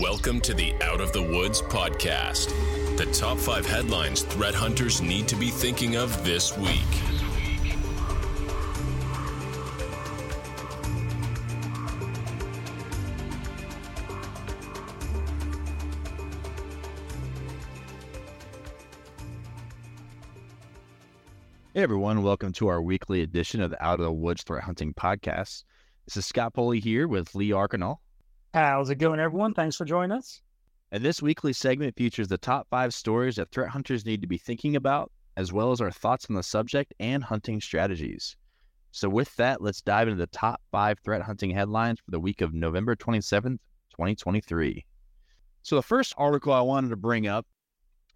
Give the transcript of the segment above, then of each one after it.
Welcome to the Out of the Woods podcast. The top five headlines threat hunters need to be thinking of this week. Hey everyone, welcome to our weekly edition of the Out of the Woods Threat Hunting Podcast. This is Scott Poley here with Lee Archinal. How's it going, everyone? Thanks for joining us. And this weekly segment features the top five stories that threat hunters need to be thinking about, as well as our thoughts on the subject and hunting strategies. So, with that, let's dive into the top five threat hunting headlines for the week of November 27th, 2023. So, the first article I wanted to bring up,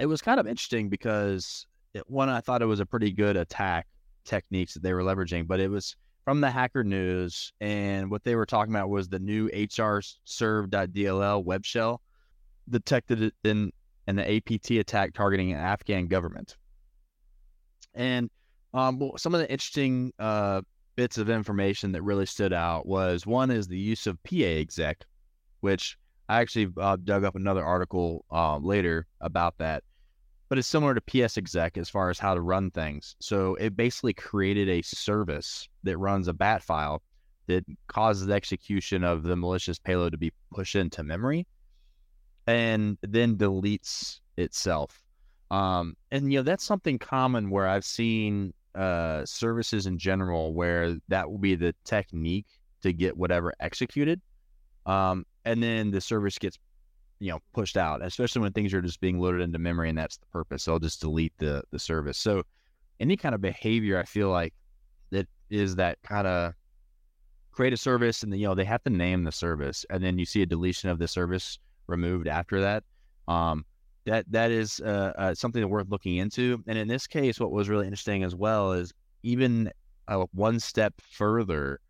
it was kind of interesting because it, one, I thought it was a pretty good attack techniques that they were leveraging, but it was from the Hacker News, and what they were talking about was the new HR serve.dll web shell detected in an APT attack targeting an Afghan government. And um, well, some of the interesting uh, bits of information that really stood out was one is the use of PAExec, which I actually uh, dug up another article uh, later about that but it's similar to PsExec as far as how to run things. So it basically created a service that runs a bat file that causes the execution of the malicious payload to be pushed into memory and then deletes itself. Um, and you know that's something common where I've seen uh, services in general where that will be the technique to get whatever executed, um, and then the service gets you know pushed out, especially when things are just being loaded into memory and that's the purpose. So I'll just delete the the service. So any kind of behavior, I feel like that is that kind of create a service and then you know they have to name the service and then you see a deletion of the service removed after that. Um, that that is uh, uh, something worth looking into. And in this case, what was really interesting as well is even uh, one step further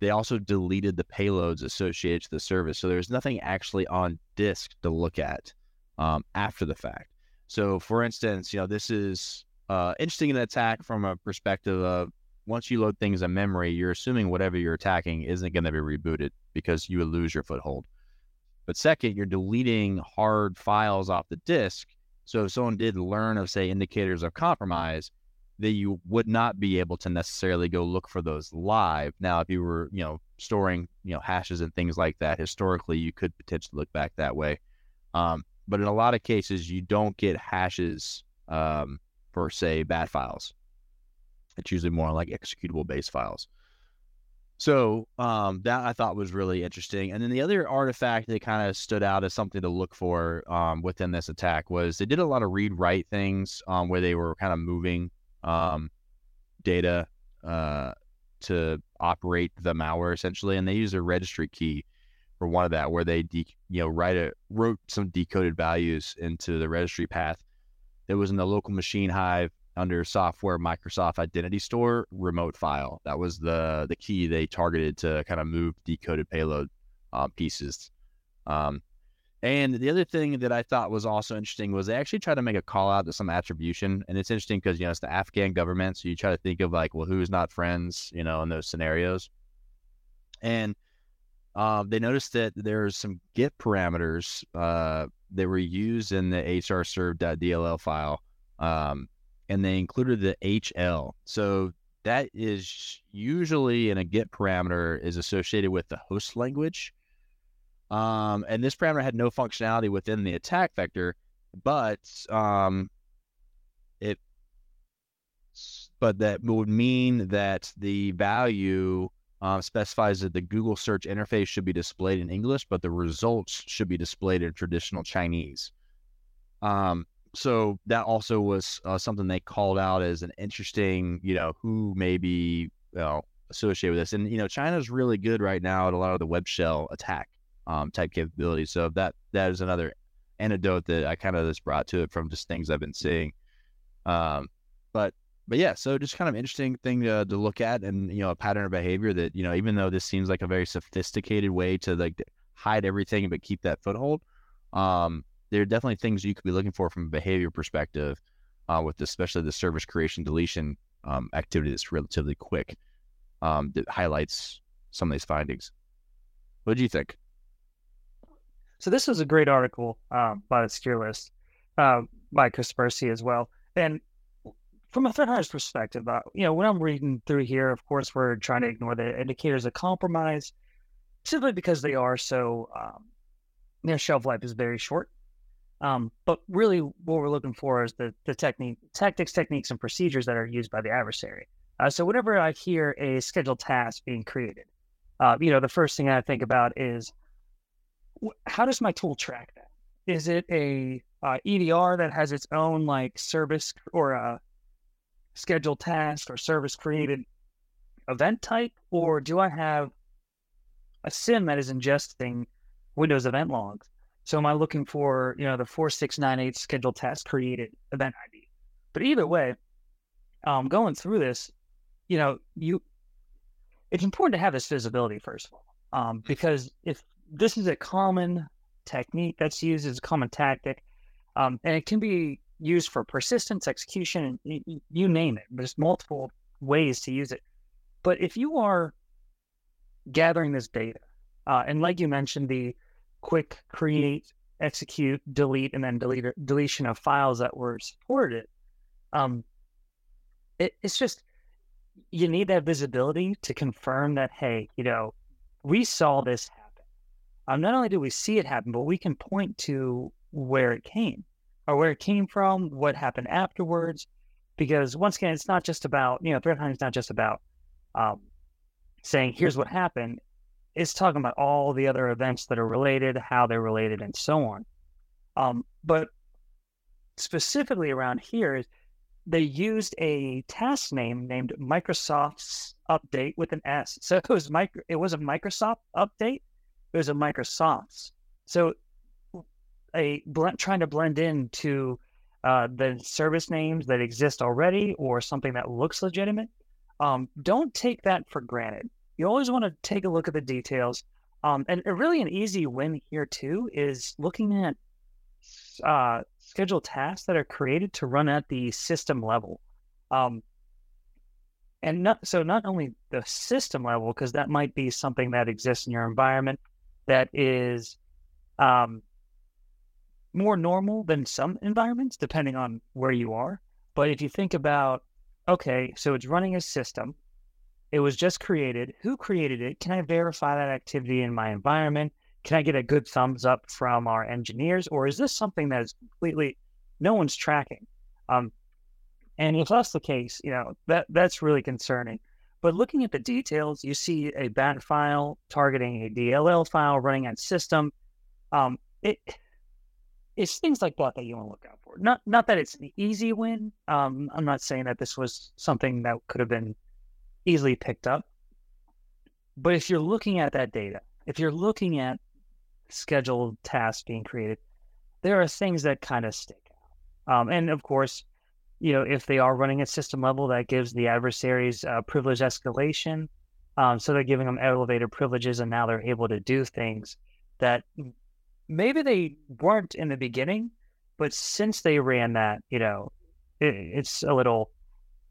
they also deleted the payloads associated to the service. So there's nothing actually on disk to look at um, after the fact. So, for instance, you know, this is uh, interesting in an attack from a perspective of once you load things in memory, you're assuming whatever you're attacking isn't going to be rebooted because you would lose your foothold. But second, you're deleting hard files off the disk. So if someone did learn of, say, indicators of compromise, that you would not be able to necessarily go look for those live. Now, if you were, you know, storing, you know, hashes and things like that, historically, you could potentially look back that way. Um, but in a lot of cases, you don't get hashes um, for, say, bat files. It's usually more like executable base files. So um, that I thought was really interesting. And then the other artifact that kind of stood out as something to look for um, within this attack was they did a lot of read write things um, where they were kind of moving um, data uh, to operate the malware essentially, and they use a registry key for one of that, where they de- you know write a wrote some decoded values into the registry path that was in the local machine hive under software Microsoft Identity Store remote file. That was the the key they targeted to kind of move decoded payload uh, pieces. Um, and the other thing that I thought was also interesting was they actually tried to make a call out to some attribution. And it's interesting because, you know, it's the Afghan government. So you try to think of like, well, who's not friends, you know, in those scenarios. And uh, they noticed that there's some GET parameters uh, that were used in the hrserv.dll file. Um, and they included the HL. So that is usually in a GET parameter is associated with the host language. Um, and this parameter had no functionality within the attack vector, but um, it but that would mean that the value um, specifies that the Google search interface should be displayed in English, but the results should be displayed in traditional Chinese. Um, so that also was uh, something they called out as an interesting, you know, who may be you know, associated with this. And you know, China's really good right now at a lot of the web shell attack um, type capability. So that that is another anecdote that I kind of just brought to it from just things I've been seeing. Um, but but yeah, so just kind of interesting thing to, to look at, and you know, a pattern of behavior that you know, even though this seems like a very sophisticated way to like hide everything but keep that foothold, um, there are definitely things you could be looking for from a behavior perspective, uh, with especially the service creation deletion um, activity that's relatively quick, um, that highlights some of these findings. What do you think? So this was a great article uh, by the Secure List uh, by Kaspersky as well. And from a threat hunter's perspective, uh, you know, when I'm reading through here, of course, we're trying to ignore the indicators of compromise simply because they are so, um, their shelf life is very short. Um, but really, what we're looking for is the, the technique, tactics, techniques, and procedures that are used by the adversary. Uh, so whenever I hear a scheduled task being created, uh, you know, the first thing I think about is how does my tool track that? Is it a uh, EDR that has its own like service or a scheduled task or service created event type, or do I have a SIEM that is ingesting Windows event logs? So am I looking for you know the four six nine eight scheduled task created event ID? But either way, um, going through this, you know, you it's important to have this visibility first of all, um, because if this is a common technique that's used as a common tactic, um, and it can be used for persistence, execution, you, you name it. There's multiple ways to use it. But if you are gathering this data, uh, and like you mentioned, the quick create, execute, delete, and then delete deletion of files that were supported, um, it, it's just you need that visibility to confirm that hey, you know, we saw this. Um, not only do we see it happen, but we can point to where it came or where it came from, what happened afterwards. Because once again, it's not just about, you know, threat hunting is not just about um, saying, here's what happened. It's talking about all the other events that are related, how they're related, and so on. Um, but specifically around here they used a task name named Microsoft's update with an S. So it was micro, it was a Microsoft update. Was a Microsoft's. So a blend, trying to blend into uh, the service names that exist already or something that looks legitimate. Um, don't take that for granted. You always want to take a look at the details. Um, and really, an easy win here too is looking at uh, scheduled tasks that are created to run at the system level. Um, and not so not only the system level because that might be something that exists in your environment that is um, more normal than some environments, depending on where you are. But if you think about, okay, so it's running a system, it was just created. Who created it? Can I verify that activity in my environment? Can I get a good thumbs up from our engineers? Or is this something that is completely no one's tracking? Um, and if that's the case, you know, that that's really concerning. But looking at the details, you see a bat file targeting a DLL file running on system. Um, it it's things like that that you want to look out for. Not not that it's an easy win. Um, I'm not saying that this was something that could have been easily picked up. But if you're looking at that data, if you're looking at scheduled tasks being created, there are things that kind of stick out. Um, and of course, you know, if they are running at system level, that gives the adversaries uh, privilege escalation. Um, so they're giving them elevated privileges, and now they're able to do things that maybe they weren't in the beginning, but since they ran that, you know, it, it's a little,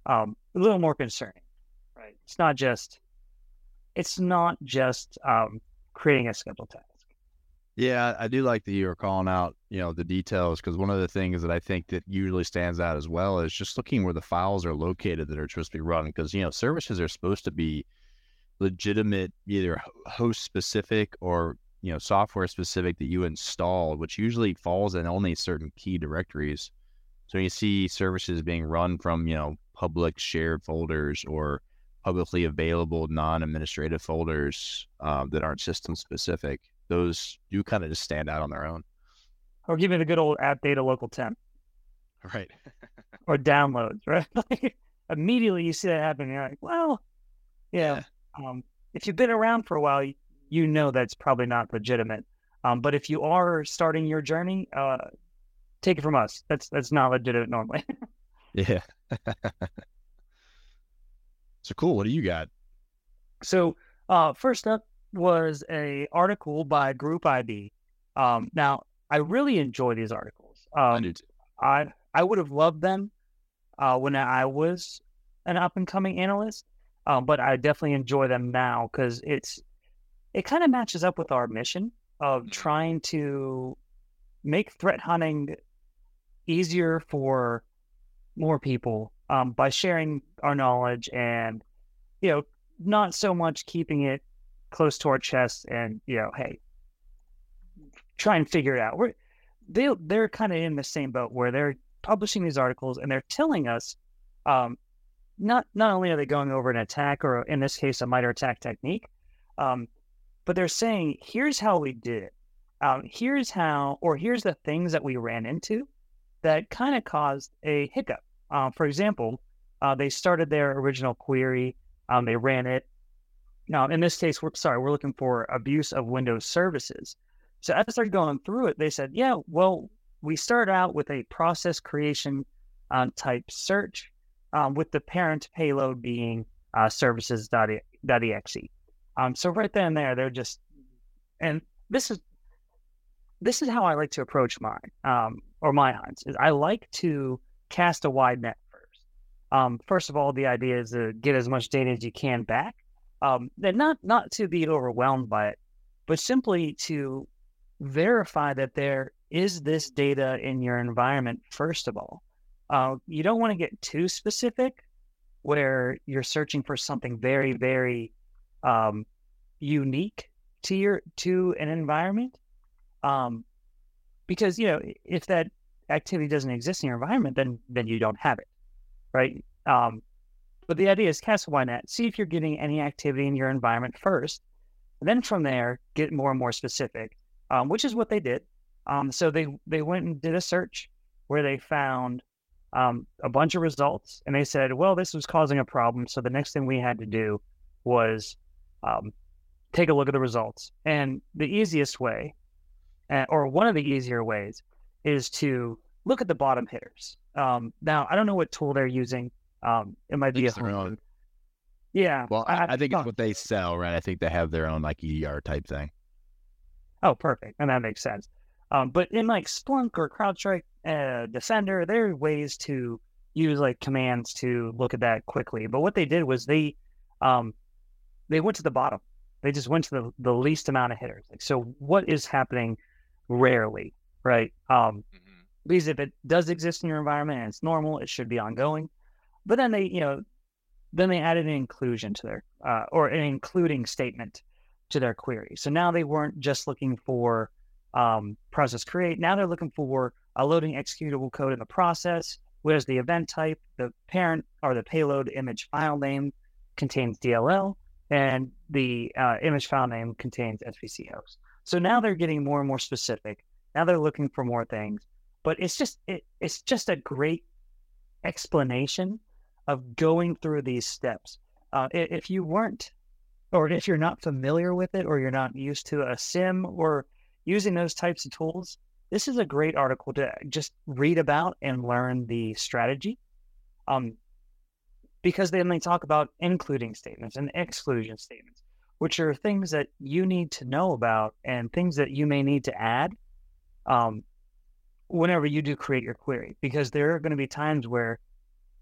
um, a little more concerning, right? It's not just, it's not just um, creating a scheduled task. Yeah, I do like that you are calling out, you know, the details because one of the things that I think that usually stands out as well is just looking where the files are located that are supposed to be run because you know services are supposed to be legitimate, either host specific or you know software specific that you install, which usually falls in only certain key directories. So you see services being run from you know public shared folders or publicly available non-administrative folders um, that aren't system specific. Those do kind of just stand out on their own. Or give me the good old app data local temp. Right. or downloads, right? immediately you see that happen, you're like, well, yeah. yeah. Um, if you've been around for a while, you know that's probably not legitimate. Um, but if you are starting your journey, uh, take it from us. That's that's not legitimate normally. yeah. so cool. What do you got? So uh, first up was a article by Group-IB. Um, now I really enjoy these articles. Um, I. I I would have loved them uh, when I was an up and coming analyst, um, but I definitely enjoy them now because it's it kind of matches up with our mission of Mm-hmm. trying to make threat hunting easier for more people um, by sharing our knowledge and you know not so much keeping it close to our chest and you know hey try and figure it out. We're they they're kind of in the same boat where they're publishing these articles and they're telling us um, not not only are they going over an attack or in this case a MITRE attack technique um, but they're saying here's how we did it. Um, here's how or here's the things that we ran into that kind of caused a hiccup. Uh, for example uh, they started their original query um, they ran it now in this case we're sorry we're looking for abuse of windows services so as they're going through it they said yeah well we start out with a process creation uh, type search um, with the parent payload being uh, services.exe. Um, so right then and there, they're just, and this is this is how I like to approach mine um, or my hunts. Is I like to cast a wide net first. Um, first of all, the idea is to get as much data as you can back, um, and not not to be overwhelmed by it, but simply to verify that there is this data in your environment. First of all, uh, you don't want to get too specific, where you're searching for something very very um, unique to your to an environment um, because you know if that activity doesn't exist in your environment then then you don't have it right um, but the idea is wide net see if you're getting any activity in your environment first then from there get more and more specific um, which is what they did. Um, so they they went and did a search where they found um, a bunch of results and they said well this was causing a problem so the next thing we had to do was um, take a look at the results. And the easiest way uh, or one of the easier ways is to look at the bottom hitters. Um, now i don't know what tool they're using um, it might be a their own. yeah Well, I, I think oh, it's what they sell, right? I think they have their own like EDR type thing. Oh, perfect. And that makes sense. Um, but in like Splunk or CrowdStrike, uh, Defender, there are ways to use like commands to look at that quickly. But what they did was they, um, they went to the bottom. They just went to the, the least amount of hitters. Like, so what is happening rarely, right? Um, because if it does exist in your environment and it's normal, it should be ongoing. But then they, you know, then they added an inclusion to their, uh, or an including statement to their query. So now they weren't just looking for um, process create. Now they're looking for a loading executable code in the process. Where's the event type? The parent or the payload image file name contains DLL, and the uh, image file name contains svchost. So now they're getting more and more specific. Now they're looking for more things, but it's just it, it's just a great explanation of going through these steps. Uh, if you weren't, or if you're not familiar with it, or you're not used to a SIEM or using those types of tools, this is a great article to just read about and learn the strategy. Um, because then they talk about including statements and exclusion statements, which are things that you need to know about and things that you may need to add um, whenever you do create your query. Because there are going to be times where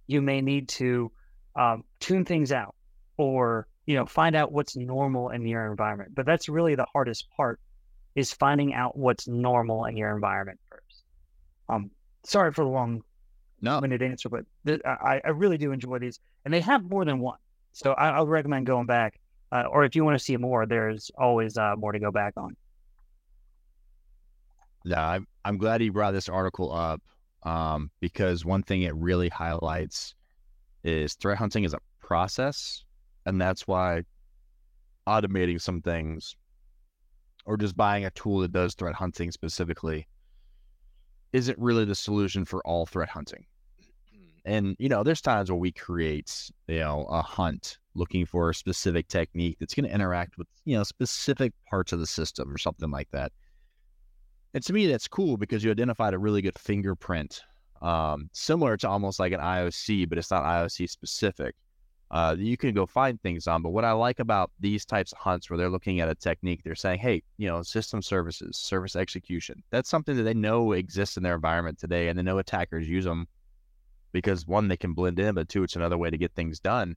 you may need to um, tune things out or you know find out what's normal in your environment. But that's really the hardest part is finding out what's normal in your environment first. Um, sorry for the long No, minute answer, but th- I, I really do enjoy these, and they have more than one. So I, I would recommend going back, uh, or if you want to see more, there's always uh, more to go back on. Yeah, I'm, I'm glad you brought this article up um, because one thing it really highlights is threat hunting is a process. And that's why automating some things or just buying a tool that does threat hunting specifically isn't really the solution for all threat hunting. And, you know, there's times where we create, you know, a hunt looking for a specific technique that's going to interact with, you know, specific parts of the system or something like that. And to me, that's cool because you identified a really good fingerprint, um, similar to almost like an IOC, but it's not IOC specific. Uh, you can go find things on. But what I like about these types of hunts where they're looking at a technique, they're saying, hey, you know, system services, service execution, that's something that they know exists in their environment today. And they know attackers use them because one, they can blend in, but two, it's another way to get things done.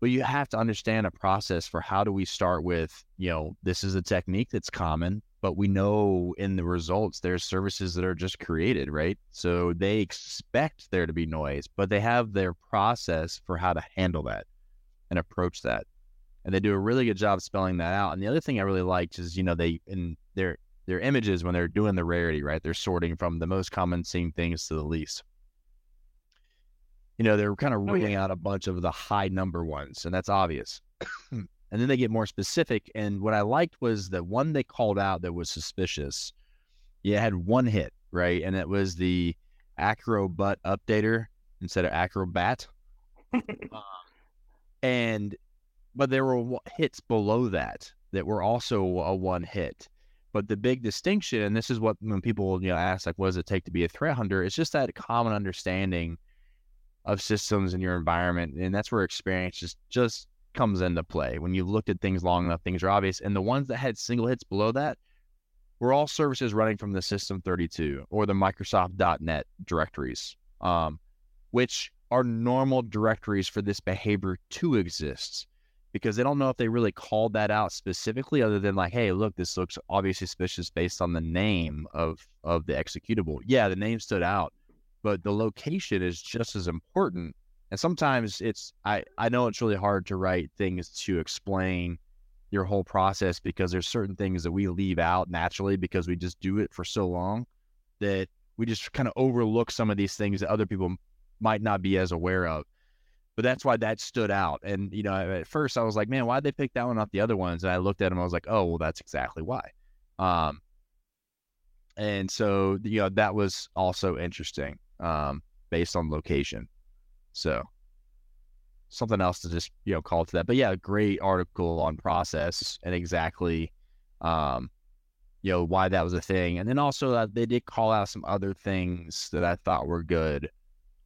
but you have to understand a process for how do we start with, you know, this is a technique that's common, but we know in the results there's services that are just created, right? So they expect there to be noise, but they have their process for how to handle that and approach that. And they do a really good job spelling that out. And the other thing I really liked is, you know, they in their their images when they're doing the rarity, right? They're sorting from the most common seen things to the least you know, they're kind of ruling oh, yeah. out a bunch of the high number ones, and that's obvious. And then they get more specific. And what I liked was the one they called out that was suspicious. Yeah, had one hit, right? And it was the Acrobat updater instead of Acrobat. um, and, but there were hits below that that were also a one hit. But the big distinction, and this is what when people you know ask like, what does it take to be a threat hunter? It's just that common understanding of systems in your environment. And that's where experience just, just comes into play. When you've looked at things long enough, things are obvious. And the ones that had single hits below that were all services running from the System 32 or the Microsoft.NET directories, um, which are normal directories for this behavior to exist because they don't know if they really called that out specifically other than like hey look this looks obviously suspicious based on the name of of the executable yeah the name stood out but the location is just as important. And sometimes it's I I know it's really hard to write things to explain your whole process because there's certain things that we leave out naturally because we just do it for so long that we just kind of overlook some of these things that other people might not be as aware of. But that's why that stood out. And you know, at first I was like, man, why'd they pick that one off the other ones? And I looked at them, I was like, oh, well, that's exactly why. Um, and so you know that was also interesting um, based on location. So something else to just you know call to that. But yeah, a great article on process and exactly um, you know why that was a thing. And then also uh, they did call out some other things that I thought were good.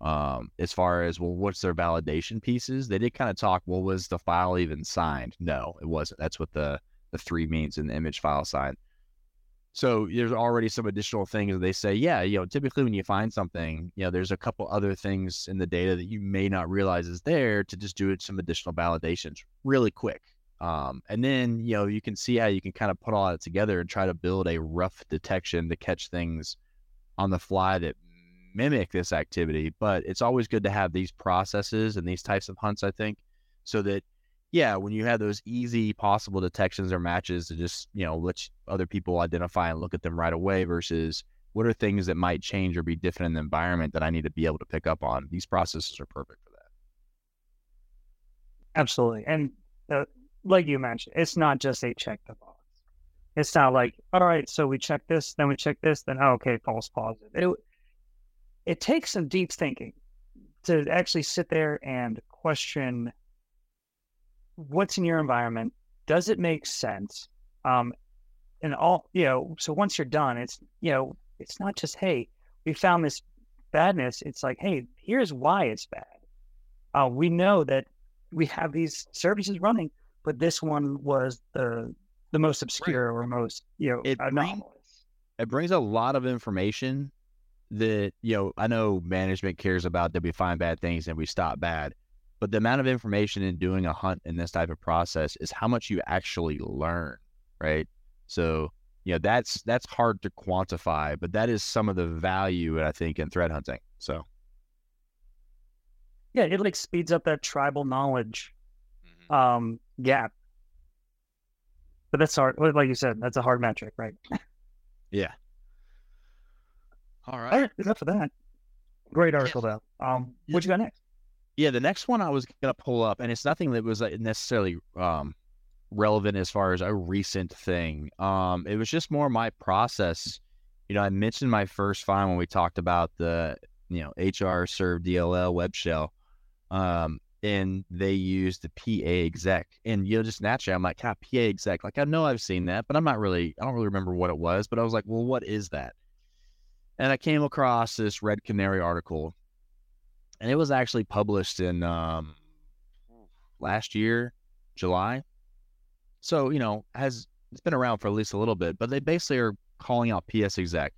Um, as far as well, what's their validation pieces? They did kind of talk. Well, was the file even signed? No, it wasn't. That's what the the three means in the image file sign. So there's already some additional things they say, yeah, you know, typically when you find something, you know, there's a couple other things in the data that you may not realize is there to just do some additional validations really quick. Um, and then, you know, you can see how you can kind of put all that together and try to build a rough detection to catch things on the fly that mimic this activity. But it's always good to have these processes and these types of hunts, I think, so that yeah, when you have those easy possible detections or matches to just, you know, let other people identify and look at them right away versus what are things that might change or be different in the environment that I need to be able to pick up on. These processes are perfect for that. Absolutely. And uh, like you mentioned, it's not just a check the box. It's not like, all right, so we check this, then we check this, then oh, okay, false positive. It, it takes some deep thinking to actually sit there and question what's in your environment? Does it make sense? Um, and all you know. So once you're done, it's you know, it's not just hey, we found this badness. It's like hey, here's why it's bad. Uh, we know that we have these services running, but this one was the the most obscure right. or most you know it anomalous. Brings, it brings a lot of information that you know. I know management cares about that we find bad things and we stop bad, but the amount of information in doing a hunt in this type of process is how much you actually learn, right? So, you know, that's that's hard to quantify, but that is some of the value I think in threat hunting. So, yeah, it like speeds up that tribal knowledge mm-hmm. um, gap. But that's hard. Like you said, that's a hard metric, right? yeah. All right. All right enough of that. Great article, yeah. though. Um, what you got next? Yeah, the next one I was gonna pull up, and it's nothing that was necessarily um, relevant as far as a recent thing. Um, it was just more my process. You know, I mentioned my first find when we talked about the you know HrServ DLL web shell, um, and they used the PAExec, and you know, just naturally, I'm like, ah, PAExec. Like I know I've seen that, but I'm not really, I don't really remember what it was. But I was like, well, what is that? And I came across this Red Canary article and it was actually published in um, last year, July. So you know, has it's been around for at least a little bit, but they basically are calling out PsExec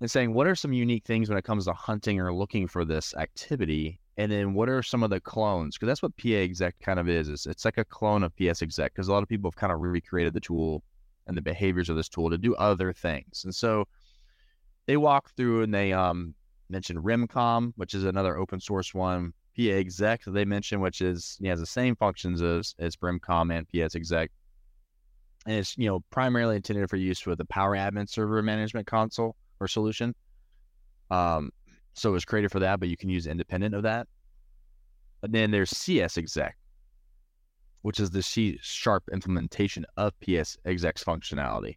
and saying what are some unique things when it comes to hunting or looking for this activity and then what are some of the clones? Because that's what PAExec kind of is. It's, it's like a clone of PsExec because a lot of people have kind of recreated the tool and the behaviors of this tool to do other things. And so they walk through and they um, mentioned REMCOM, which is another open source one. PAExec they mentioned, which is has the same functions as as REMCOM and PsExec. And it's you know primarily intended for use with the Power Admin Server Management Console or solution. Um, so it was created for that, but you can use independent of that. And then there's CsExec, which is the C sharp implementation of PsExec's functionality.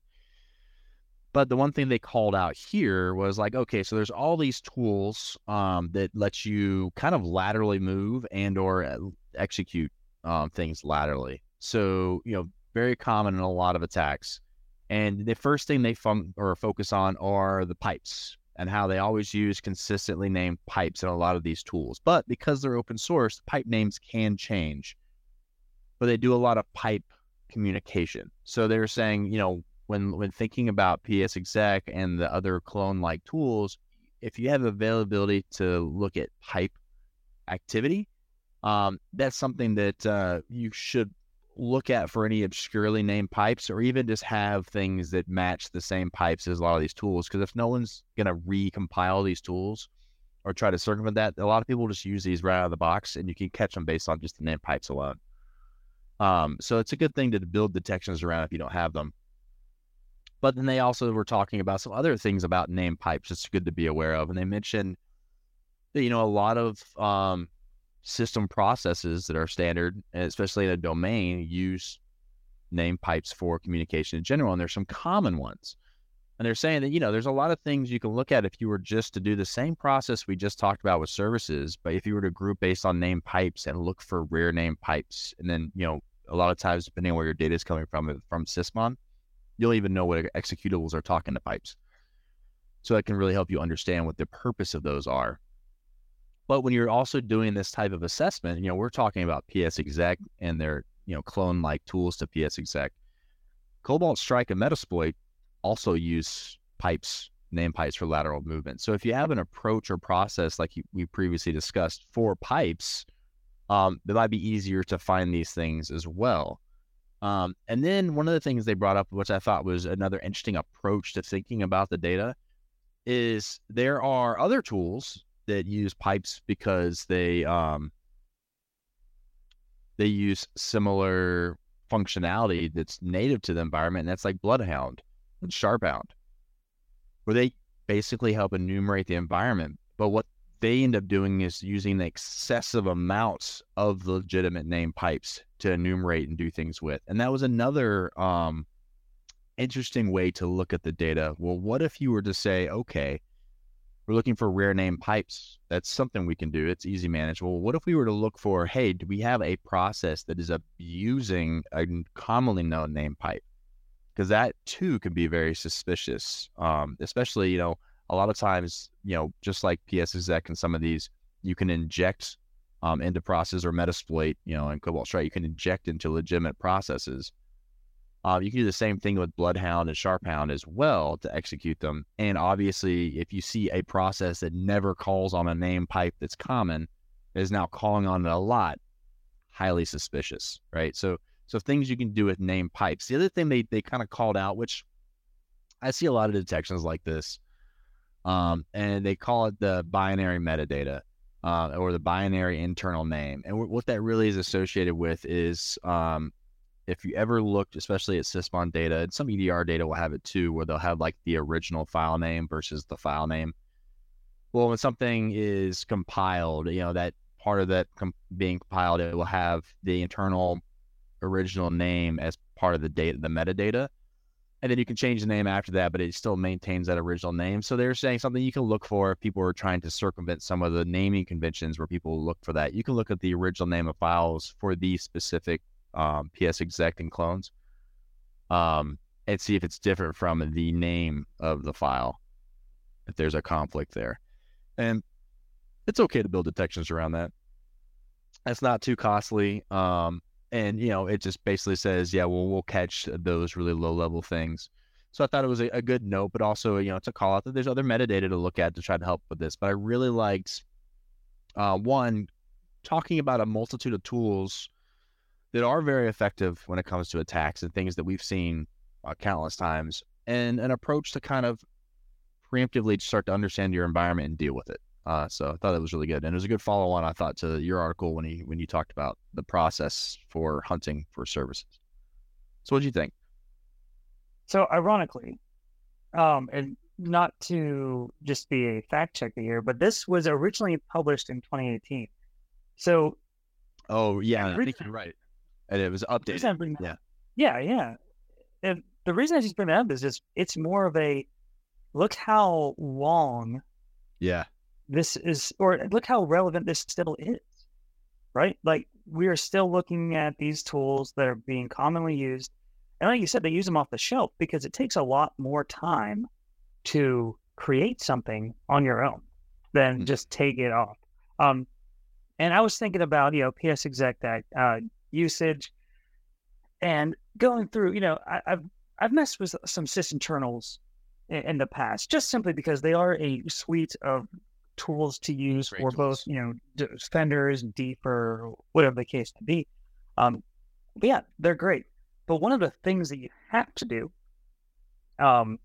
But the one thing they called out here was like, okay, so there's all these tools um, that let you kind of laterally move and or uh, execute um, things laterally. So you know, very common in a lot of attacks. And the first thing they fun- or focus on are the pipes, and how they always use consistently named pipes in a lot of these tools. But because they're open source, pipe names can change. But they do a lot of pipe communication. So they're saying, you know, when when thinking about PsExec and the other clone like tools, if you have availability to look at pipe activity, um, that's something that uh, you should look at for any obscurely named pipes or even just have things that match the same pipes as a lot of these tools. Because if no one's going to recompile these tools or try to circumvent that, a lot of people just use these right out of the box and you can catch them based on just the name pipes alone. Um, so it's a good thing to build detections around if you don't have them. But then they also were talking about some other things about name pipes. It's good to be aware of. And they mentioned that, you know, a lot of um, system processes that are standard, especially in a domain, use name pipes for communication in general. And there's some common ones. And they're saying that, you know, there's a lot of things you can look at if you were just to do the same process we just talked about with services, but if you were to group based on name pipes and look for rare name pipes, and then, you know, a lot of times, depending on where your data is coming from, from Sysmon, you'll even know what executables are talking to pipes. So that can really help you understand what the purpose of those are. But when you're also doing this type of assessment, you know, we're talking about PsExec and their, you know, clone like tools to PsExec. Cobalt Strike and Metasploit also use pipes, name pipes for lateral movement. So if you have an approach or process like we previously discussed for pipes, um, it might be easier to find these things as well. Um, and then one of the things they brought up, which I thought was another interesting approach to thinking about the data, is there are other tools that use pipes because they um, they use similar functionality that's native to the environment, and that's like Bloodhound and Sharphound, where they basically help enumerate the environment. But what they end up doing is using excessive amounts of legitimate name pipes to enumerate and do things with. And that was another um, interesting way to look at the data. Well, what if you were to say, okay, we're looking for rare name pipes. That's something we can do. It's easy manageable. What if we were to look for, hey, do we have a process that is abusing a commonly known name pipe? Because that too can be very suspicious, um, especially, you know, a lot of times, you know, just like PsExec and some of these, you can inject um, into process or Metasploit, you know, and Cobalt Strike, you can inject into legitimate processes uh, you can do the same thing with Bloodhound and Sharphound as well to execute them. And obviously, if you see a process that never calls on a name pipe that's common, is now calling on it a lot, highly suspicious, right? So, so things you can do with name pipes. The other thing they they kind of called out, which I see a lot of detections like this, um, and they call it the binary metadata. Uh, or the binary internal name. And w- what that really is associated with is um, if you ever looked, especially at Sysmon data, and some EDR data will have it too, where they'll have like the original file name versus the file name. Well, when something is compiled, you know, that part of that being compiled, it will have the internal original name as part of the data, the metadata. And then you can change the name after that, but it still maintains that original name. So they're saying something you can look for if people are trying to circumvent some of the naming conventions where people look for that. You can look at the original name of files for these specific um, PsExec and clones, um, and see if it's different from the name of the file, if there's a conflict there. And it's okay to build detections around that. It's not too costly. Um, and you know, it just basically says, yeah, well, we'll catch those really low level things. So I thought it was a, a, good note, but also, you know, to call out that there's other metadata to look at to try to help with this. But I really liked Uh, one, talking about a multitude of tools that are very effective when it comes to attacks and things that we've seen uh, countless times, and an approach to kind of preemptively start to understand your environment and deal with it. Uh, so I thought that was really good, and it was a good follow on. I thought to your article when you when you talked about the process for hunting for services. So what do you think? So ironically, um, and not to just be a fact checker here, but this was originally published in 2018. So, oh yeah, I think you're right, and it was updated. Yeah, yeah, yeah. And the reason I just bring that up is just it's more of a look how long. Yeah. This is, or look how relevant this still is, right? Like we are still looking at these tools that are being commonly used, and like you said, they use them off the shelf because it takes a lot more time to create something on your own than mm-hmm. just take it off. Um, and I was thinking about you know PsExec that uh, usage and going through. You know, I, have I've messed with some sysinternals in, in, the past, just simply because they are a suite of tools to use Great for tools. both you know defenders, deeper, whatever the case may be. Um, but yeah, they're great. But one of the things that you have to do, um,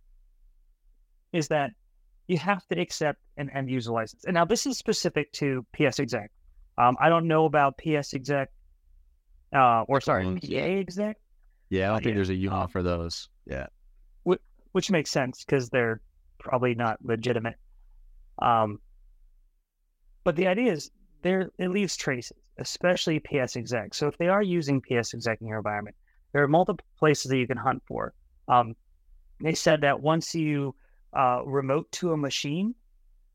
is that you have to accept an end user license. And now this is specific to PsExec. Um, I don't know about PsExec, uh, or sorry, PAExec. Yeah, I don't uh, think yeah. there's a EULA um, for those. Yeah, which, which makes sense because they're probably not legitimate. Um, but the idea is there it leaves traces, especially PsExec. So if they are using PsExec in your environment, there are multiple places that you can hunt for. Um, they said that once you uh, remote to a machine,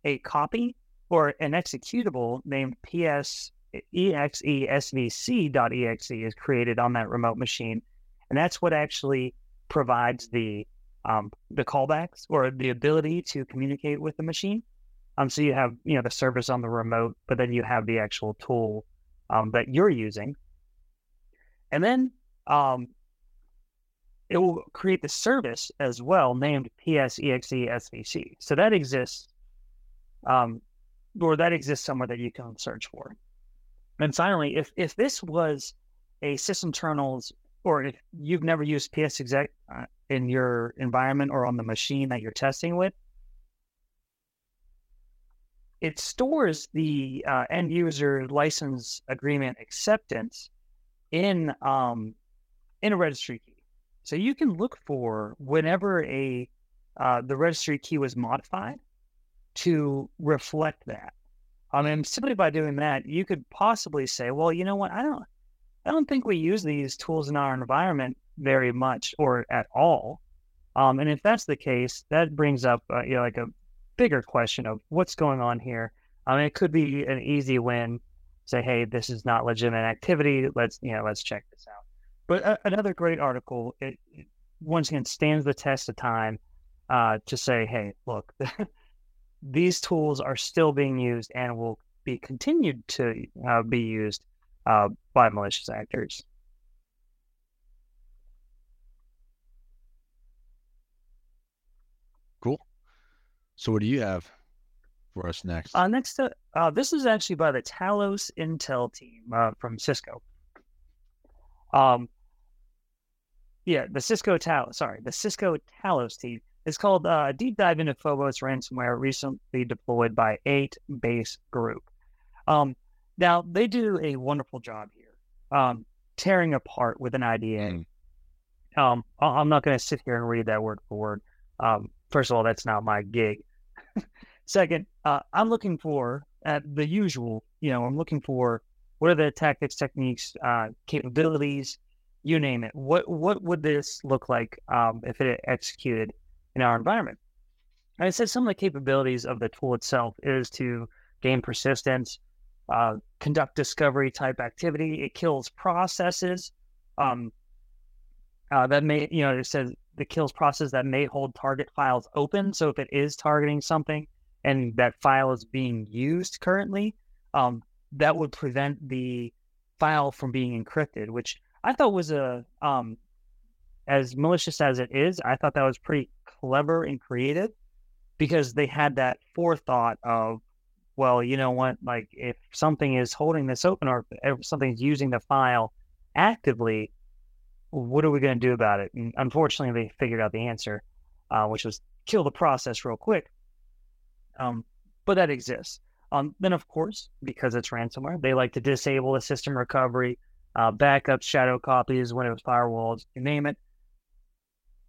a copy or an executable named PS exesvc.exe is created on that remote machine, and that's what actually provides the um, the callbacks or the ability to communicate with the machine. Um, so you have you know the service on the remote, but then you have the actual tool um, that you're using, and then um, it will create the service as well named PSEXESVC. So that exists, um, or that exists somewhere that you can search for. And finally, if if this was a sysinternals, or if you've never used PsExec uh, in your environment or on the machine that you're testing with, it stores the uh, end user license agreement acceptance in um, in a registry key. So you can look for whenever a uh, the registry key was modified to reflect that. I mean, simply by doing that, you could possibly say, well, you know what? I don't, I don't think we use these tools in our environment very much or at all. Um, and if that's the case, that brings up, uh, you know, like a bigger question of what's going on here. I mean, it could be an easy win. Say, hey, this is not legitimate activity. Let's, you know, let's check this out. But uh, another great article. It, it, once again stands the test of time uh, to say, hey, look, these tools are still being used and will be continued to uh, be used uh, by malicious actors. Cool. So, what do you have for us next? Uh, next, uh, this is actually by the Talos Intel team uh, from Cisco. Um, yeah, the Cisco Talos, sorry, the Cisco Talos team is called uh, Deep Dive into Phobos ransomware recently deployed by 8 Base Group. Um, now, they do a wonderful job here, um, tearing apart with an IDA. Mm. Um, I'm not going to sit here and read that word for word. Um, first of all, that's not my gig. Second, uh, I'm looking for at the usual, you know, I'm looking for what are the tactics, techniques, uh, capabilities, you name it. What what would this look like um, if it executed in our environment? And it said some of the capabilities of the tool itself is to gain persistence, uh, conduct discovery type activity. It kills processes um, uh, that may, you know, it says the kills process that may hold target files open. So if it is targeting something and that file is being used currently, um, that would prevent the file from being encrypted, which I thought was a um, as malicious as it is. I thought that was pretty clever and creative because they had that forethought of well, you know what? Like if something is holding this open or if something's using the file actively, what are we going to do about it? And unfortunately, they figured out the answer, uh, which was kill the process real quick. Um, but that exists. Um, then, of course, because it's ransomware, they like to disable the system recovery, uh, backups, shadow copies, Windows firewalls, you name it.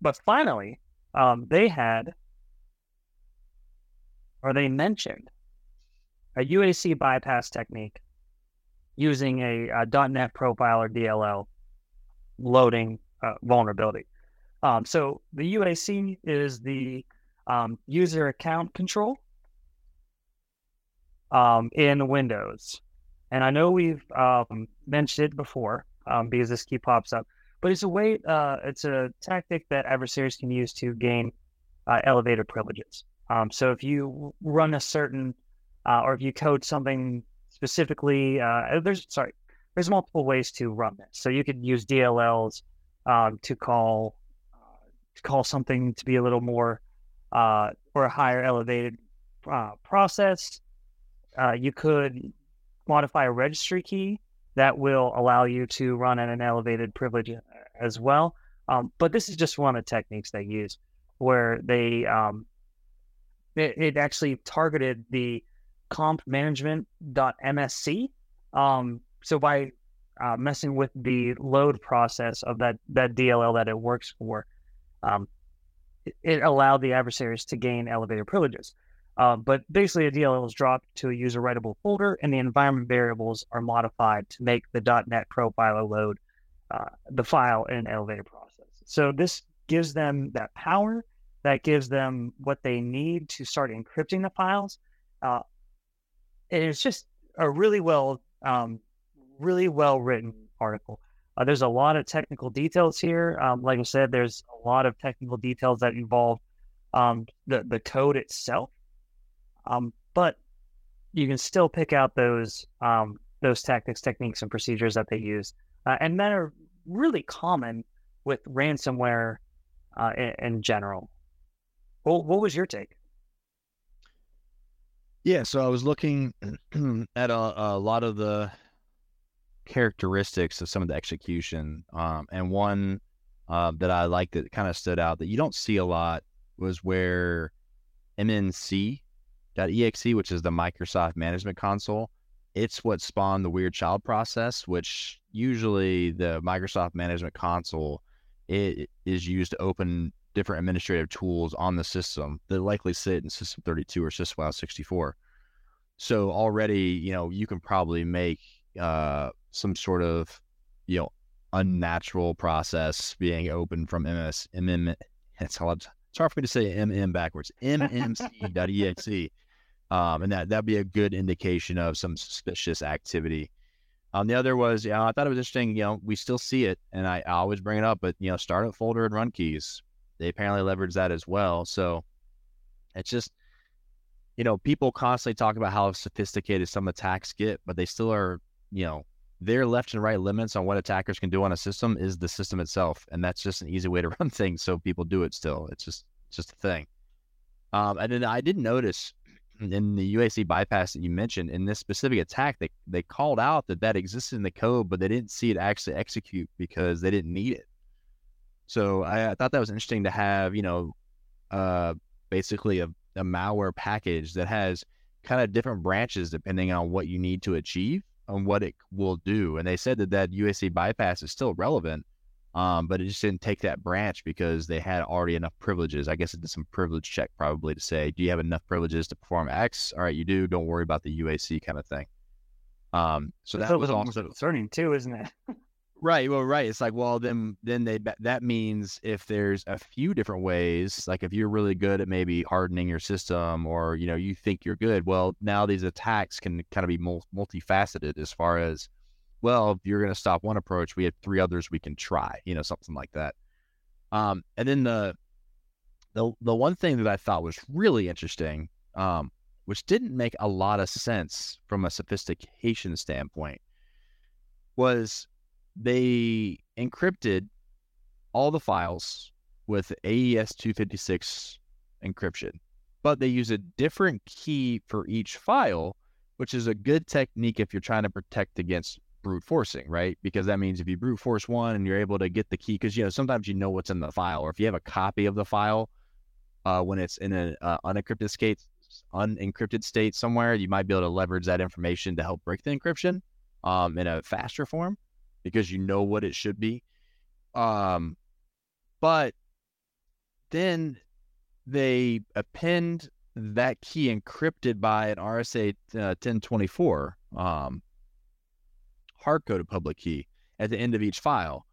But finally, um, they had, or they mentioned, a UAC bypass technique using a, a .NET profile or DLL loading uh, vulnerability. Um, so the UAC is the um, user account control um, in Windows. And I know we've um, mentioned it before um, because this key pops up, but it's a way, uh, it's a tactic that adversaries can use to gain uh, elevated privileges. Um, so if you run a certain, uh, or if you code something specifically, uh, there's sorry, there's multiple ways to run this. So you could use DLLs um, to call to call something to be a little more uh, or a higher elevated uh, process. Uh, you could modify a registry key that will allow you to run at an elevated privilege uh, as well. Um, but this is just one of the techniques they use where they um, it, it, actually targeted the comp management.msc. Um, so by uh, messing with the load process of that that DLL that it works for, um, it, it, allowed the adversaries to gain elevated privileges. Uh, but basically, a DLL is dropped to a user writable folder, and the environment variables are modified to make the .NET profiler load uh, the file in an elevated process. So this gives them that power, that gives them what they need to start encrypting the files. Uh, it's just a really well, um, really well written article. Uh, there's a lot of technical details here. Um, like I said, there's a lot of technical details that involve um, the the code itself. Um, but you can still pick out those um, those tactics, techniques, and procedures that they use, uh, and that are really common with ransomware uh, in, in, general. Well, what was your take? Yeah, so I was looking at a, a lot of the characteristics of some of the execution. Um, and one uh, that I liked that kind of stood out that you don't see a lot was where MMC.exe, which is the Microsoft Management Console, it's what spawned the weird child process, which usually the Microsoft Management Console it is used to open different administrative tools on the system that likely sit in System 32 or SysFile 64. So already, you know, you can probably make uh, some sort of you know unnatural process being open from MS MM. It's hard. It's hard for me to say MM backwards. MMC.exe, um, and that that'd be a good indication of some suspicious activity. Um, the other was, yeah, I thought it was interesting. You know, we still see it, and I, I always bring it up, but you know, startup folder and run keys, they apparently leverage that as well. So it's just, you know, people constantly talk about how sophisticated some attacks get, but they still are, you know, their left and right limits on what attackers can do on a system is the system itself, and that's just an easy way to run things. So people do it still. It's just it's just a thing. Um, and then I didn't notice in the UAC bypass that you mentioned in this specific attack, they they called out that that existed in the code, but they didn't see it actually execute because they didn't need it. So I, I thought that was interesting to have, you know, uh, basically a, a malware package that has kind of different branches depending on what you need to achieve on what it will do. And they said that that UAC bypass is still relevant, um, but it just didn't take that branch because they had already enough privileges. I guess it did some privilege check probably to say, do you have enough privileges to perform X? All right, you do. Don't worry about the UAC kind of thing. Um, so that was almost concerning too, isn't it? Right. Well, right. It's like, well, then, then they that means if there's a few different ways, like if you're really good at maybe hardening your system, or you know, you think you're good, well, now these attacks can kind of be multi multifaceted as far as, well, if you're going to stop one approach, we have three others we can try, you know, something like that. Um, and then the the the one thing that I thought was really interesting, um, which didn't make a lot of sense from a sophistication standpoint, was they encrypted all the files with AES 256 encryption, but they use a different key for each file which is a good technique if you're trying to protect against brute forcing, right? Because that means if you brute force one and you're able to get the key, because you know sometimes you know what's in the file, or if you have a copy of the file uh, when it's in an uh, unencrypted state, unencrypted state somewhere, you might be able to leverage that information to help break the encryption um, in a faster form because you know what it should be. Um, but then they append that key encrypted by an RSA uh, 1024 um, hard coded public key at the end of each file.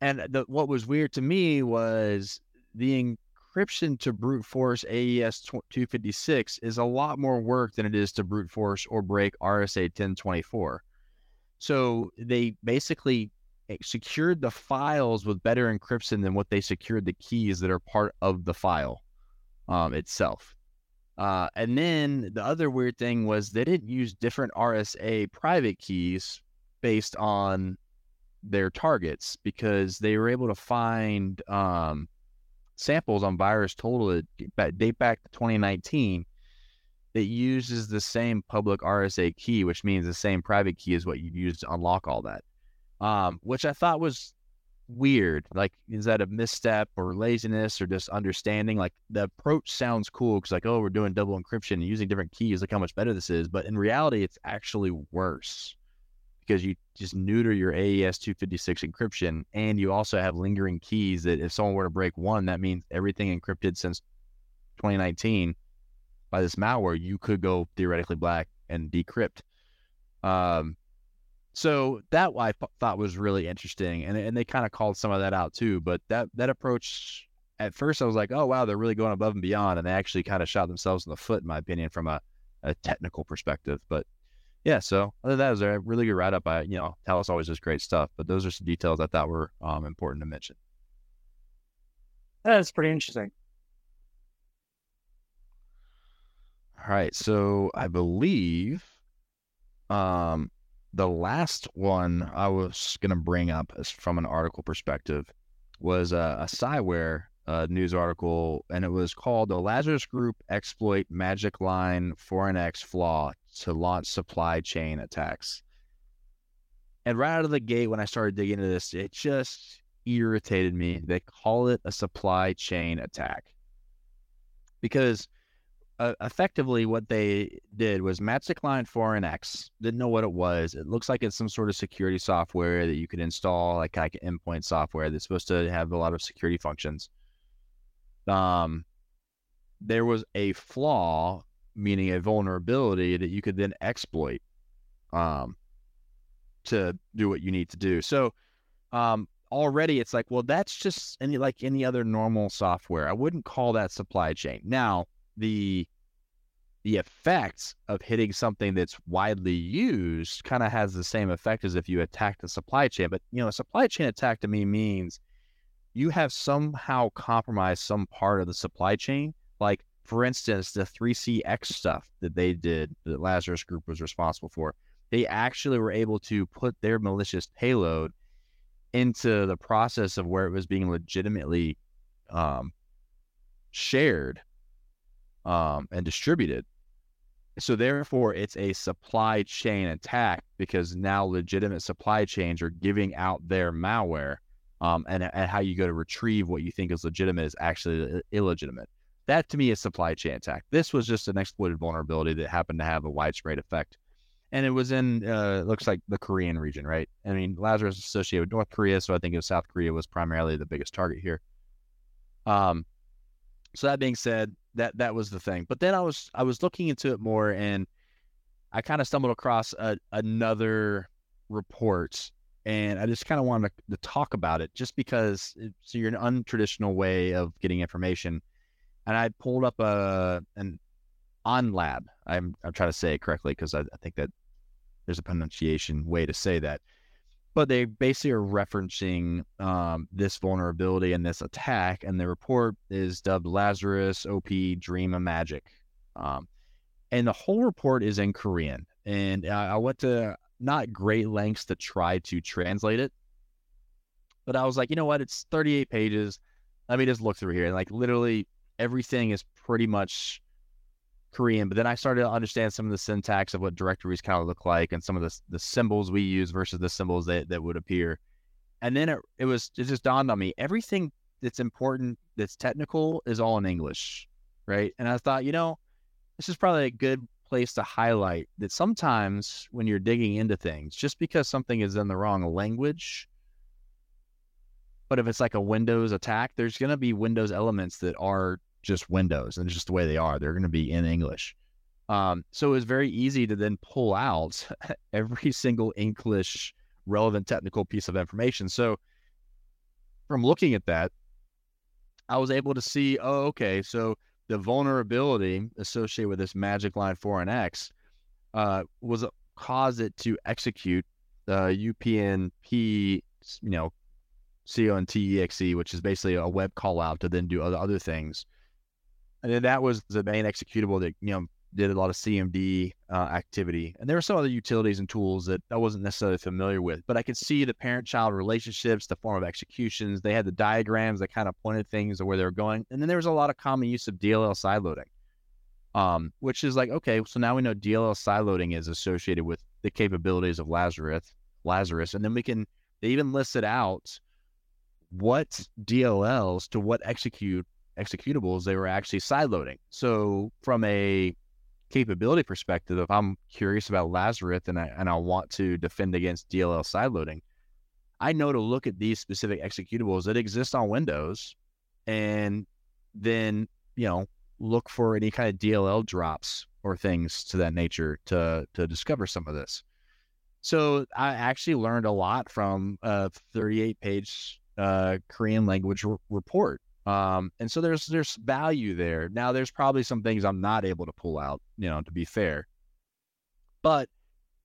And the, what was weird to me was the encryption to brute force AES 256 is a lot more work than it is to brute force or break RSA 1024. So they basically eh, secured the files with better encryption than what they secured the keys that are part of the file um, itself. Uh, and then the other weird thing was they didn't use different RSA private keys based on their targets because they were able to find um, samples on VirusTotal that date back to 2019 that uses the same public RSA key, which means the same private key is what you use to unlock all that. Um, which I thought was weird. Like, is that a misstep or laziness or just understanding? Like, the approach sounds cool because, like, oh, we're doing double encryption and using different keys. Look how much better this is. But in reality, it's actually worse because you just neuter your AES 256 encryption and you also have lingering keys that if someone were to break one, that means everything encrypted since 2019 by this malware, you could go theoretically black and decrypt. Um, so that I thought was really interesting, and and they kind of called some of that out too. But that that approach, at first, I was like, oh wow, they're really going above and beyond, and they actually kind of shot themselves in the foot, in my opinion, from a, a technical perspective. But yeah, so other than that, was a really good write up. I you know, Talos always does great stuff, but those are some details I thought were um, important to mention. That's pretty interesting. All right, so I believe um the last one I was going to bring up from an article perspective was a, a Cyware uh, news article, and it was called "The Lazarus Group Exploit MagicLine4NX Flaw to Launch Supply Chain Attacks." And right out of the gate, when I started digging into this, it just irritated me. They call it a supply chain attack because uh, effectively what they did was MagicLine4NX. didn't know what it was. It looks like it's some sort of security software that you could install, like like endpoint software that's supposed to have a lot of security functions. Um, there was a flaw, meaning a vulnerability that you could then exploit, um, to do what you need to do. So, um, already it's like, well, that's just any like any other normal software. I wouldn't call that supply chain now the the effects of hitting something that's widely used kind of has the same effect as if you attack the supply chain. But you know, a supply chain attack to me means you have somehow compromised some part of the supply chain. Like for instance, the 3CX stuff that they did that Lazarus Group was responsible for. They actually were able to put their malicious payload into the process of where it was being legitimately um, shared um, and distributed. So therefore, it's a supply chain attack because now legitimate supply chains are giving out their malware, um, and and how you go to retrieve what you think is legitimate is actually illegitimate. That to me is supply chain attack. This was just an exploited vulnerability that happened to have a widespread effect, and it was in uh, looks like the Korean region, right? I mean, Lazarus is associated with North Korea, so I think South Korea was primarily the biggest target here. Um, so that being said, that that was the thing. But then I was I was looking into it more, and I kind of stumbled across a, another report, and I just kind of wanted to, to, talk about it, just because it's you're an untraditional way of getting information. And I pulled up a an AhnLab. I'm I'm trying to say it correctly because I, I think that there's a pronunciation way to say that but they basically are referencing um, this vulnerability and this attack, and the report is dubbed Lazarus OP Dream of Magic. Um, and the whole report is in Korean. And I, I went to not great lengths to try to translate it, but I was like, you know what? It's 38 pages. Let me just look through here. And like literally everything is pretty much Korean, but then I started to understand some of the syntax of what directories kind of look like and some of the the symbols we use versus the symbols that, that would appear. And then it, it was it just dawned on me everything that's important that's technical is all in English, right? And I thought, you know, this is probably a good place to highlight that sometimes when you're digging into things, just because something is in the wrong language, but if it's like a Windows attack, there's going to be Windows elements that are just Windows and just the way they are. They're going to be in English. Um, so it was very easy to then pull out every single English relevant technical piece of information. So from looking at that, I was able to see, oh, okay, so the vulnerability associated with this MagicLine4NX uh, was caused it to execute the UPnP, you know, contexe, which is basically a web call out to then do other other things. And then that was the main executable that you know did a lot of CMD uh, activity. And there were some other utilities and tools that I wasn't necessarily familiar with, but I could see the parent-child relationships, the form of executions. They had the diagrams that kind of pointed things to where they were going. And then there was a lot of common use of DLL sideloading, um, which is like, okay, so now we know DLL sideloading is associated with the capabilities of Lazarus, Lazarus, and then we can they even listed out what DLLs to what execute executables they were actually sideloading. So from a capability perspective, if I'm curious about Lazarus and I and I want to defend against DLL sideloading, I know to look at these specific executables that exist on Windows and then, you know, look for any kind of DLL drops or things to that nature to to discover some of this. So I actually learned a lot from a 38 page uh, Korean language r- report um, and so there's there's value there. Now there's probably some things I'm not able to pull out, you know, to be fair. But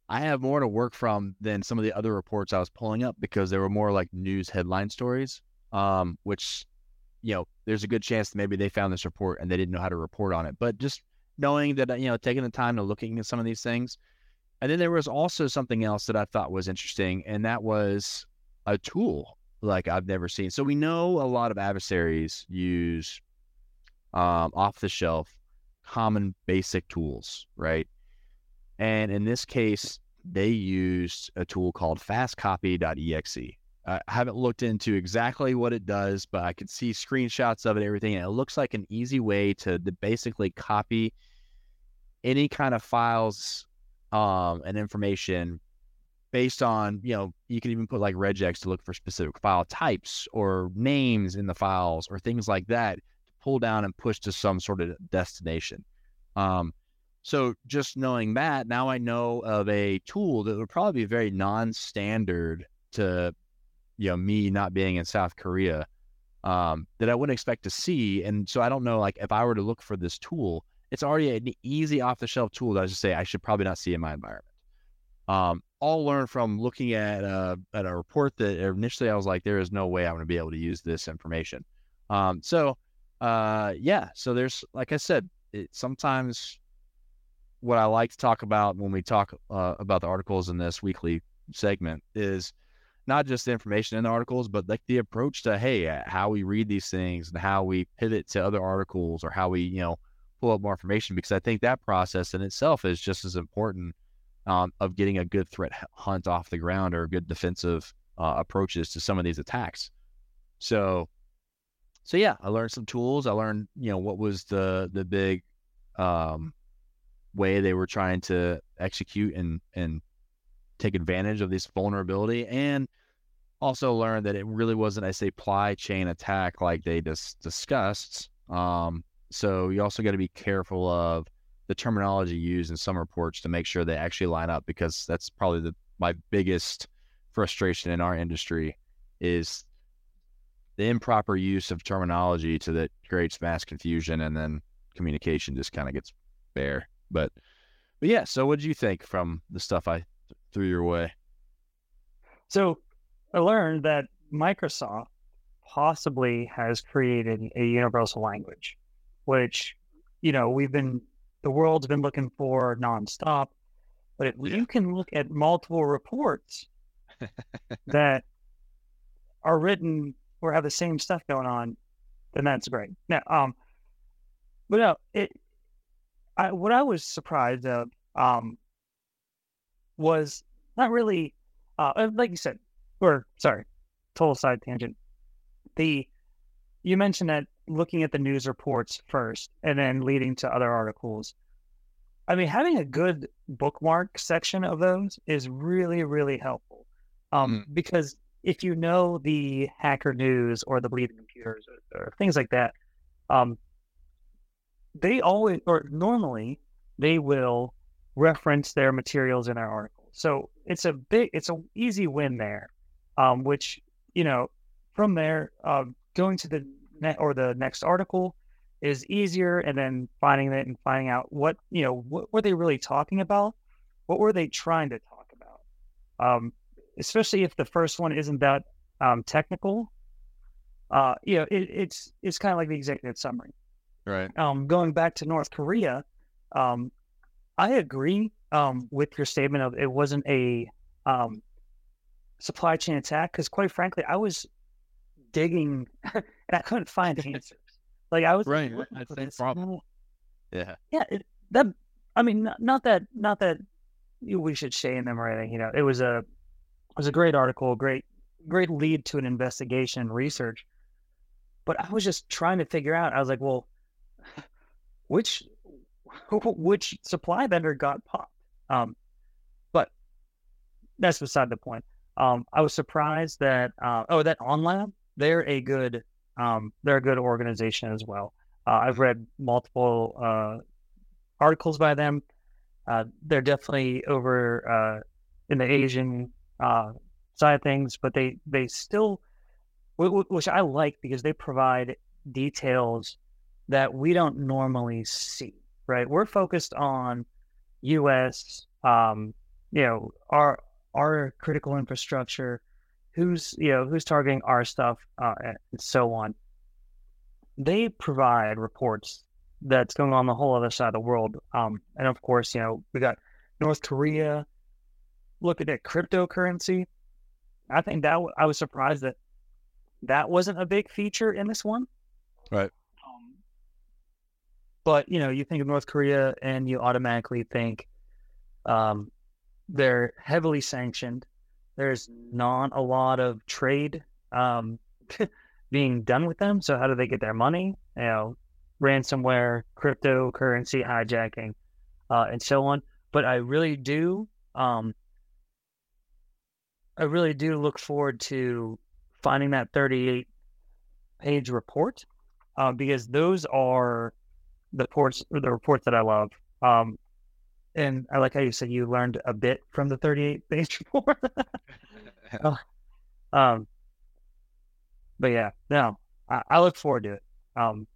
I have more to work from than some of the other reports I was pulling up because they were more like news headline stories. Um, which, you know, there's a good chance that maybe they found this report and they didn't know how to report on it. But just knowing that, you know, taking the time to looking at some of these things. And then there was also something else that I thought was interesting, and that was a tool like I've never seen. So we know a lot of adversaries use um, off the shelf common basic tools, right? And in this case, they used a tool called fastcopy.exe. I haven't looked into exactly what it does, but I could see screenshots of it, everything. And it looks like an easy way to, to basically copy any kind of files um, and information based on, you know, you can even put like regex to look for specific file types or names in the files or things like that to pull down and push to some sort of destination. Um, so just knowing that, now I know of a tool that would probably be very non-standard to, you know, me not being in South Korea, um, that I wouldn't expect to see. And so I don't know, like if I were to look for this tool, it's already an easy off-the-shelf tool that I should say I should probably not see in my environment. Um, all learned from looking at a, uh, at a report that initially I was like, there is no way I'm going to be able to use this information. Um, so, uh, yeah, so there's, like I said, it, sometimes what I like to talk about when we talk uh, about the articles in this weekly segment is not just the information in the articles, but like the approach to, hey, uh, how we read these things and how we pivot to other articles or how we, you know, pull up more information, because I think that process in itself is just as important um, of getting a good threat hunt off the ground or good defensive uh, approaches to some of these attacks. So, so yeah, I learned some tools. I learned, you know, what was the the big um, way they were trying to execute and and take advantage of this vulnerability, and also learned that it really wasn't a supply chain attack like they just discussed. Um, so you also got to be careful of the terminology used in some reports to make sure they actually line up because that's probably the my biggest frustration in our industry is the improper use of terminology to that creates mass confusion and then communication just kind of gets bare. But but yeah, so what did you think from the stuff I th- threw your way? So I learned that Microsoft possibly has created a universal language, which, you know, we've been the world's been looking for nonstop. But if yeah. you can look at multiple reports that are written or have the same stuff going on, then that's great. Now, um, but no, it I, what I was surprised of um, was not really, uh, uh, like you said, or sorry, total side tangent. The you mentioned that looking at the news reports first and then leading to other articles. I mean, having a good bookmark section of those is really, really helpful. Um, mm. Because if you know the hacker news or the bleeding computers or, or things like that, um, they always or normally they will reference their materials in their articles. So it's a big, it's an easy win there. Um, which you know, from there, uh, going to the or the next article is easier, and then finding it and finding out what you know what were they really talking about, what were they trying to talk about, um, especially if the first one isn't that um, technical. Uh, you know, it, it's it's kind of like the executive summary. Right. Um, going back to North Korea, um, I agree um, with your statement of it wasn't a um, supply chain attack because, quite frankly, I was digging and I couldn't find answers. Like I was right. That's problem. Yeah. Yeah. It, that I mean, not, not that not that we should shame them or anything. You know, it was a it was a great article, great great lead to an investigation research. But I was just trying to figure out. I was like, well, which which supply vendor got popped? Um, but that's beside the point. Um, I was surprised that uh, oh that AhnLab they're a good um, they're a good organization as well. Uh, I've read multiple uh, articles by them. Uh, they're definitely over uh, in the Asian uh, side of things, but they they still, which I like because they provide details that we don't normally see. Right, we're focused on U.S. Um, you know our our critical infrastructure, who's you know who's targeting our stuff, uh, and so on. They provide reports that's going on the whole other side of the world, um, and of course, you know we got North Korea looking at cryptocurrency. I think that w- I was surprised that that wasn't a big feature in this one. Right. Um, but you know, you think of North Korea, and you automatically think um, they're heavily sanctioned. There's not a lot of trade um, being done with them. So how do they get their money? You know, ransomware, cryptocurrency hijacking, uh, and so on. But I really do, um, I really do look forward to finding that 38 page report uh, because those are the reports, the reports that I love. Um, and I like how you said you learned a bit from the 38 page report. uh, um, but yeah, no, I, I, look forward to it. Um,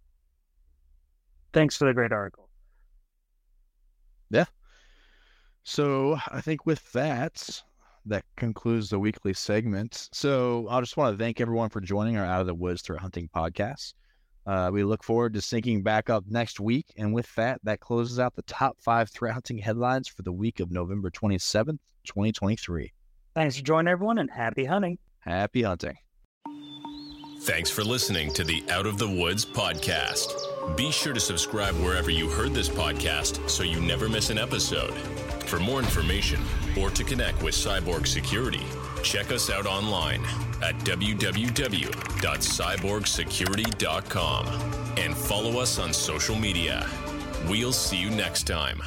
thanks for the great article. Yeah. So I think with that, that concludes the weekly segment. So I just want to thank everyone for joining our Out of the Woods Threat Hunting podcast. Uh, we look forward to syncing back up next week. And with that, that closes out the top five threat hunting headlines for the week of November 27th, 2023. Thanks for joining, everyone, and happy hunting. Happy hunting. Thanks for listening to the Out of the Woods podcast. Be sure to subscribe wherever you heard this podcast so you never miss an episode. For more information or to connect with Cyborg Security, check us out online at www.cyborgsecurity.com and follow us on social media. We'll see you next time.